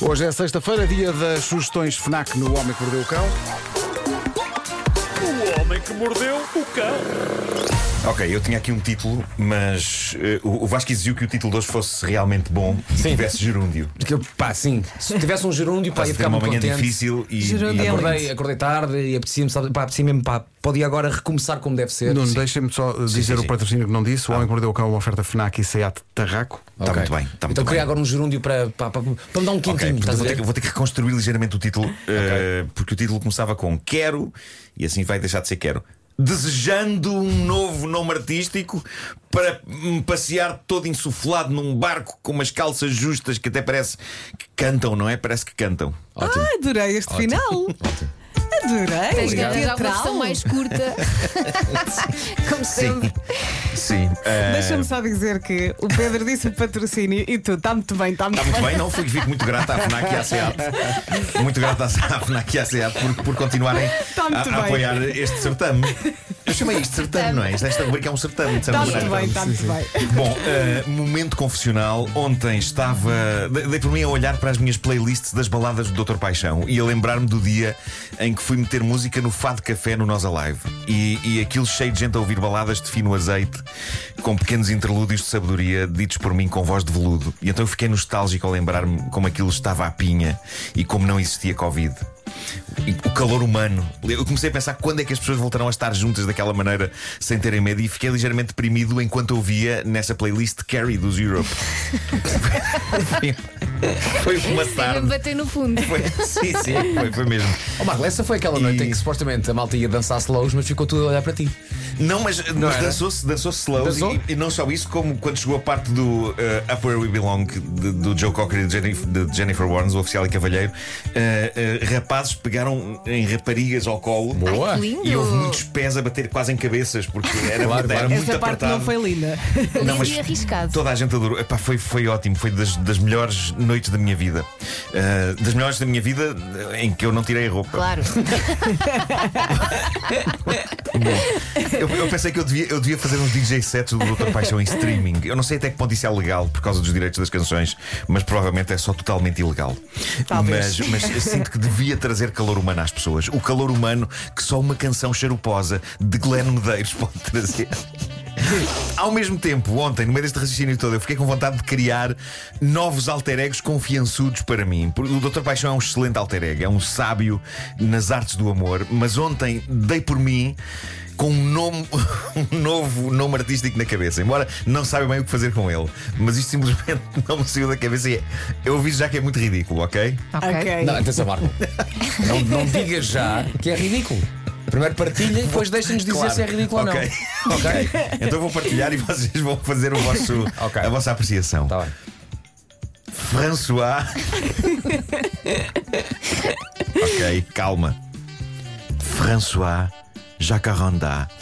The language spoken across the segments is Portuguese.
Hoje é sexta-feira, dia das sugestões FNAC no Homem que Mordeu o Cão. O homem que mordeu o cão. Ok, eu tinha aqui um título, mas eh, o Vasco exigiu que o título de hoje fosse realmente bom e Sim. tivesse gerúndio. Porque, pá, sim, se tivesse um gerúndio, pá, ia ficar uma muito manhã contente. difícil e, Gerúndio e- é. Acordei, acordei tarde e apetecia-me, pá, apetecia mesmo, pá, podia agora recomeçar como deve ser. Nuno, Sim. deixem-me só uh, dizer sim, o sim. patrocínio que não disse. O Homem que Mordeu o Cão uma oferta FNAC e SEAT Tarraco. Está Ok. muito bem. Está muito então queria bem. agora um gerúndio para, para, para, para me dar um quentinho. a vou, ter, vou ter que reconstruir ligeiramente o título, eh, porque o título começava com Quero, e assim vai deixar de ser Quero. Desejando um novo nome artístico para me passear todo insuflado num barco com umas calças justas que até parece que cantam, não é? Parece que cantam. Ótimo. Ah, adorei este final. Adorei. Tens que arranjar uma teatral. versão mais curta. Como sempre. Sim. eh, Deixa-me só dizer que o Pedro disse patrocínio e tu, está muito bem, está muito Está muito bem. bem, não? Fico, fico muito grato à FNAC e à SEAT. Muito grato à FNAC e à SEAT por, por continuarem muito a, a apoiar este certame. Eu chamei isto de certame, não é? Isto- Esta rubrica é um certame, de certa Está muito maneira. bem, está muito bem. Bom, eh, momento confessional. Ontem estava. de- Dei por mim a olhar para as minhas playlists das baladas do Dr. Paixão e a lembrar-me do dia em que fui meter música no Fado Café no Nós Alive. E, e aquilo cheio de gente a ouvir baladas de fino azeite, com pequenos interlúdios de sabedoria ditos por mim com voz de veludo. E então eu fiquei nostálgico ao lembrar-me como aquilo estava à pinha e como não existia Covid. E o calor humano. Eu comecei a pensar quando é que as pessoas voltarão a estar juntas daquela maneira sem terem medo e fiquei ligeiramente deprimido enquanto ouvia nessa playlist Carrie dos Europe. foi, uma É tarde. bater no fundo. Foi, sim, sim, foi, foi mesmo. Oh, Marco, essa foi aquela E- noite em que supostamente a malta ia dançar slows, mas ficou tudo a olhar para ti. Não, mas, mas era? dançou-se dançou slows Dançou? e, e não só isso, como quando chegou a parte do uh, Up Where We Belong de- do Joe Cocker e de Jennifer, de Jennifer Warnes, o oficial e cavalheiro, uh, uh, rapazes pegaram em raparigas ao colo. Boa. Ai. E houve muitos pés a bater quase em cabeças, porque era, Claro, muito, era claro. muito Essa parte apertado. não foi linda. Não, e arriscado. Toda a gente adorou. Epá, foi, foi ótimo, foi das, das melhores noites da minha vida. Uh, das melhores da minha vida uh, em que eu não tirei a roupa. Claro. Eu, eu pensei que eu devia, eu devia fazer uns DJ sets do Doutor Paixão em streaming. Eu não sei até que ponto isso é legal por causa dos direitos das canções, mas provavelmente é só totalmente ilegal. Talvez. Mas, mas eu sinto que devia trazer calor humano às pessoas. O calor humano que só uma canção charuposa de Glenn Medeiros pode trazer. Ao mesmo tempo, ontem, no meio deste raciocínio todo, eu fiquei com vontade de criar novos alter egos confiançudos para mim. O Dr. Paixão é um excelente alter ego, é um sábio nas artes do amor, mas ontem dei por mim com um, nome, um novo nome artístico na cabeça, embora não saiba bem o que fazer com ele. Mas isto simplesmente não me saiu da cabeça e é, eu aviso já que é muito ridículo, ok? Ok. Não, atenção, Marco. não, não digas já que é ridículo. Primeiro partilha e depois deixa-nos dizer se é ridículo ok. ou não. ok. Então eu vou partilhar e vocês vão fazer o vosso, Ok. a vossa apreciação. Tá bem. François. ok, calma. François Jacarandá.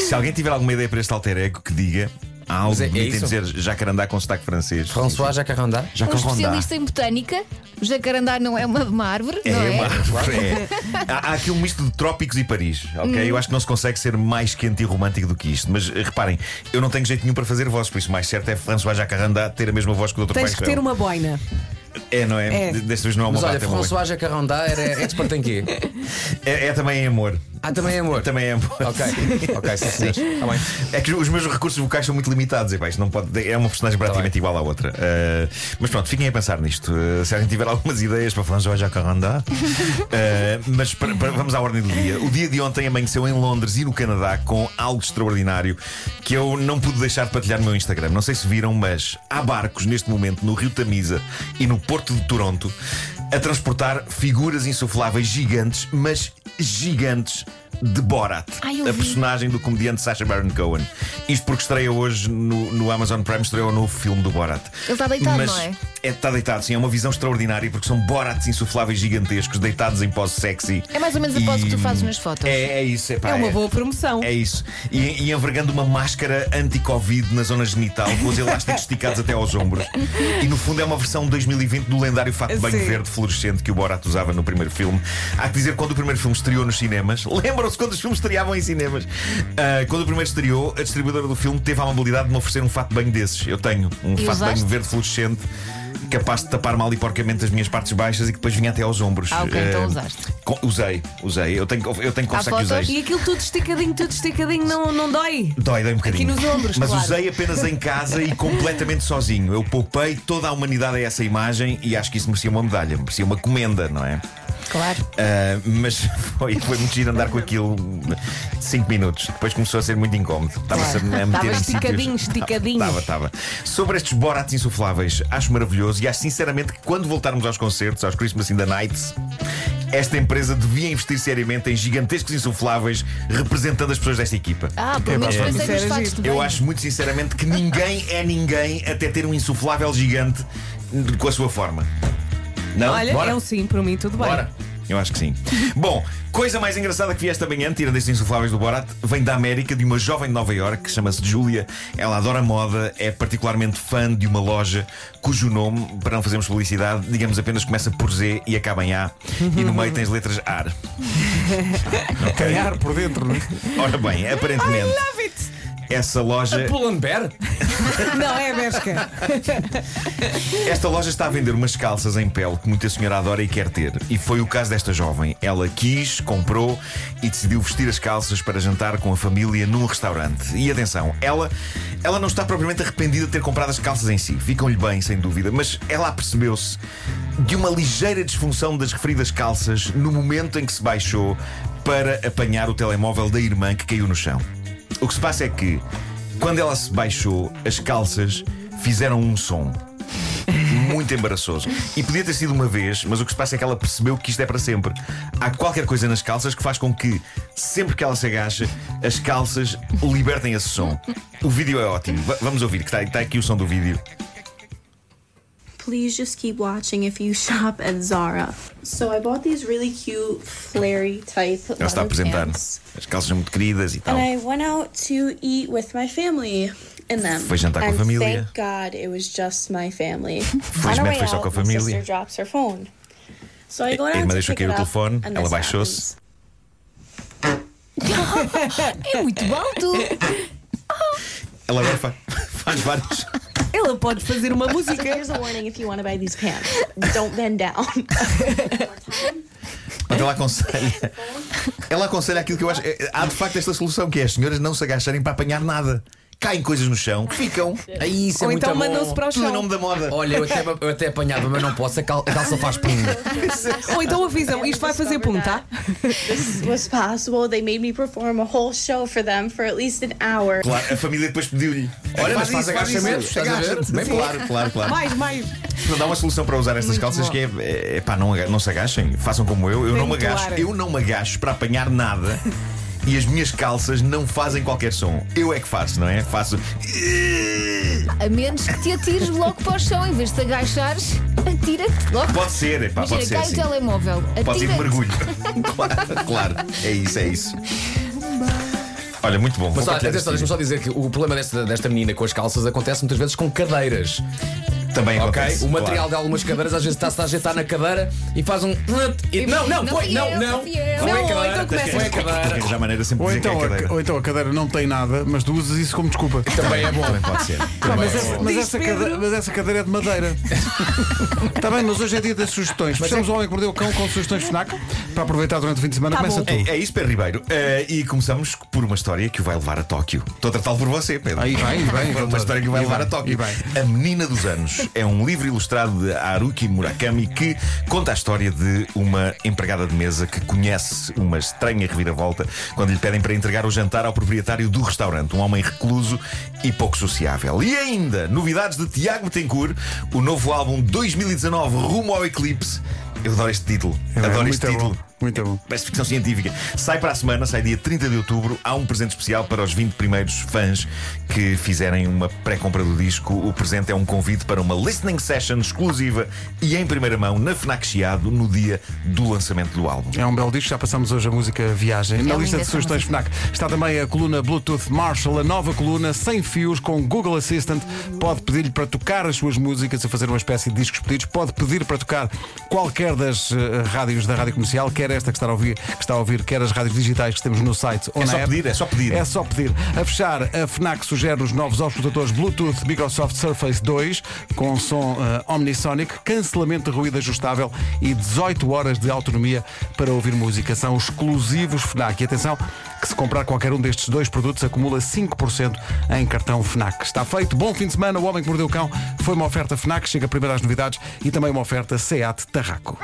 Se alguém tiver alguma ideia para este alter ego, que diga. Há algo Mas é- é bonito em isso? dizer jacarandá com sotaque francês. François Jacarandá. Um Jacarandá. especialista em botânica. O jacarandá não é uma, uma árvore, É, não é? uma árvore, é. Há, há aqui um misto de trópicos e Paris, ok? Eu acho que não se consegue ser mais quente e romântico do que isto. Mas eh, reparem, eu não tenho jeito nenhum para fazer voz, por isso mais certo é François Jacarandá ter a mesma voz que o Dr. Tens que Paixão. ter uma boina. É, não é? É. Desta vez não é uma Mas olha, bata, é uma François Jacarandá era expert em quê? é, é também em amor. Ah, também é amor. Também é amor. Ok, ok, sim, senhores. Tá bem. É que os meus recursos vocais são muito limitados. epá, isto não pode, é uma personagem praticamente bem. igual à outra. Uh, mas pronto, fiquem a pensar nisto. Uh, se alguém tiver algumas ideias para François Jacarandá. Uh, mas para- para- vamos à ordem do dia. O dia de ontem amanheceu em Londres e no Canadá com algo extraordinário que eu não pude deixar de partilhar no meu Instagram. Não sei se viram, mas há barcos neste momento no Rio Tamisa e no Porto de Toronto a transportar figuras insufláveis gigantes, mas gigantes. De Borat, Ai, a vi. personagem do comediante Sacha Baron Cohen. Isto porque estreia hoje no, no Amazon Prime, estreia o novo filme do Borat. Ele está deitado, Mas não é? Está deitado, sim, é uma visão extraordinária porque são Borats insufláveis gigantescos, deitados em pose sexy. É mais ou menos a pose que tu fazes nas fotos. É, é isso, epá, É uma boa promoção. É isso. E, e envergando uma máscara anti-Covid na zona genital, com os elásticos esticados até aos ombros. E no fundo é uma versão 2020 do lendário fato de banho Sim. verde fluorescente que o Borat usava no primeiro filme. Há que dizer, quando o primeiro filme estreou nos cinemas, lembram-se quando os filmes estreavam em cinemas? Ah, quando o primeiro estreou, a distribuidora do filme teve a amabilidade de me oferecer um fato de banho desses. Eu tenho um E fato de banho verde fluorescente. capaz de tapar mal e porcamente as minhas partes baixas e que depois vinha até aos ombros. Ah, ok, então Eh, usaste. co- Usei, usei. Eu tenho, que- eu tenho que confessar que usei. E aquilo tudo esticadinho, tudo esticadinho, não, não dói? Dói, dói um bocadinho. nos ombros, Mas claro. usei apenas em casa e completamente sozinho. Eu poupei toda a humanidade a essa imagem e acho que isso merecia uma medalha, merecia uma comenda, não é? Claro. Ah, mas foi, foi muito giro andar com aquilo 5 minutos. Depois começou a ser muito incómodo. Estava-se a a meter Estava em esticadinho, sítios- esticadinho. Estava, estava. Sobre estes boratos insufláveis, acho maravilhoso e acho sinceramente que quando voltarmos aos concertos, aos Christmas in the Nights. Esta empresa devia investir seriamente em gigantescos insufláveis representando as pessoas desta equipa. Ah, pelo menos pá, pensei isso nos de Eu acho muito sinceramente que ninguém é ninguém até ter um insuflável gigante com a sua forma. Não? Olha, Bora. é um sim, para mim tudo bem. Bora. Eu acho que sim. Bom, coisa mais engraçada que vi esta manhã, tira destes insufláveis do Borat, vem da América, de uma jovem de Nova York que chama-se Julia. Ela adora moda, é particularmente fã de uma loja cujo nome, para não fazermos publicidade, digamos apenas começa por Z e acaba em A. E no meio tens letras AR. Tem ar por dentro, não é? Ora bem, aparentemente! Essa loja. Pull&Bear? Não, é a Bershka. Esta loja está a vender umas calças em pele que muita senhora adora e quer ter. E foi o caso desta jovem. Ela quis, comprou e decidiu vestir as calças para jantar com a família num restaurante. E atenção, ela, ela não está propriamente arrependida de ter comprado as calças em si. Ficam-lhe bem, sem dúvida. Mas ela apercebeu-se de uma ligeira disfunção das referidas calças no momento em que se baixou para apanhar o telemóvel da irmã que caiu no chão. O que se passa é que, quando ela se baixou, as calças fizeram um som muito embaraçoso. E podia ter sido uma vez, mas o que se passa é que ela percebeu que isto é para sempre. Há qualquer coisa nas calças que faz com que, sempre que ela se agacha, as calças libertem esse som. O vídeo é ótimo. Va- vamos ouvir, que está, está aqui o som do vídeo. Please just keep watching if you shop at Zara. So I bought these really cute flary type Ela está a apresentar. pants. As calças muito queridas e tal. And I went out to eat with my family in them. Foi jantar com a and família. Thank God it was just my family. On our Felizmente way foi só com a my família. sister drops her phone. So I go A down irmã to deixou pick cair it o up, telefone, and ela this baixou-se. É muito alto. Ela agora faz, faz vários. Ela pode fazer uma So música. here's a warning if you want to buy these pants. Don't bend down. Mas ela aconselha. Ela aconselha aquilo que eu acho. é, Há de facto esta solução que é as senhoras não se agacharem para apanhar nada. Caem coisas no chão, ficam. Aí, isso é Ou muito então bom. mandam-se para o Tudo em chão. nome da moda. Olha, eu até, eu até apanhava, mas não posso. A, cal- a calça faz pum. Ou então avisam, isto vai fazer pum, tá? this was possible. They made me perform a whole show for them for at least an hour. Claro, a família depois pediu-lhe. Olha, mas faz agachamentos, isso, estás a ver? Bem bom. Claro, claro, claro. Mais, mais. Portanto, Há uma solução para usar estas Muito calças bom. que é, é, é pá, não, aga- não se agachem, façam como eu, eu não me agacho, ar. eu não me agacho para apanhar nada. E as minhas calças não fazem qualquer som. Eu é que faço, não é? Faço. A menos que te atires logo para o chão, em vez de te agachares, atira-te logo. Pode ser, é pá, Imagina, pode ser cai assim. o telemóvel. Pode ser Atira-te. mergulho. claro, claro, é isso, é isso. Olha, muito bom. Mas olha, partilhar atenção, este deixa-me só dizer que o problema desta, desta menina com as calças acontece muitas vezes com cadeiras. Também Ok? acontece. O material claro. de algumas cadeiras às vezes está-se a ajeitar na cadeira e faz um. E, não, não, Não foi, não, não. não cadeira. então começa- a cadeira. arranjar maneira sempre Ou então, é a ou então a cadeira não tem nada, mas tu usas isso como desculpa. Também é bom. Também pode ser. Também mas, é essa, bom. mas, essa cadeira, mas essa cadeira é de madeira. Está bem, mas hoje é dia das sugestões. Fechamos o Homem que Mordeu o Cão com sugestões FNAC para aproveitar durante o fim de semana. Tá Começa bom. tu. É, é isso, Pedro Ribeiro. Eh, e começamos por uma história que o vai levar a Tóquio. Estou a tratá-lo por você, Pedro. Aí vai, vai, uma história que o vai levar a Tóquio. vai. A Menina dos Anos é um livro ilustrado de Haruki Murakami que conta a história de uma empregada de mesa que conhece uma estranha reviravolta quando lhe pedem para entregar o jantar ao proprietário do restaurante, um homem recluso e pouco sociável. E ainda, novidades de Tiago Betancourt, o novo álbum 2019 Rumo ao Eclipse. Eu adoro este título. É, adoro este título. bom, muito bom. Parece ficção científica. Sai para a semana, sai dia 30 de outubro. Há um presente especial para os 20 primeiros fãs que fizerem uma pré-compra do disco. O presente é um convite para uma listening session exclusiva e em primeira mão na Fnac Chiado no dia do lançamento do álbum. É um belo disco, já passamos hoje a música Viagem. Na É lista linda de sugestões FNAC está também a coluna Bluetooth Marshall, a nova coluna sem fios com Google Assistant. Pode pedir-lhe para tocar as suas músicas, a fazer uma espécie de discos pedidos. Pode pedir para tocar qualquer das eh, rádios da rádio comercial, quer esta que está a ouvir, que está a ouvir quer as rádios digitais que temos no site ou É na só app. pedir, é só pedir. É só pedir. A fechar, a FNAC sugere os novos auscultadores Bluetooth Microsoft Surface 2 com som eh, Omnisonic, cancelamento de ruído ajustável e 18 horas de autonomia para ouvir música. São exclusivos FNAC. E atenção, que se comprar qualquer um destes dois produtos acumula 5% em cartão FNAC. Está feito. Bom fim de semana. O Homem que Mordeu o Cão foi uma oferta FNAC. Chega primeiro às novidades e também uma oferta SEAT Tarraco.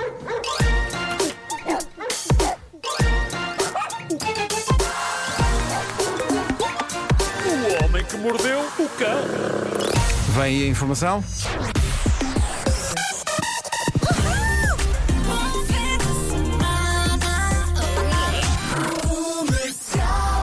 O homem que mordeu o cão. Vem aí a informação.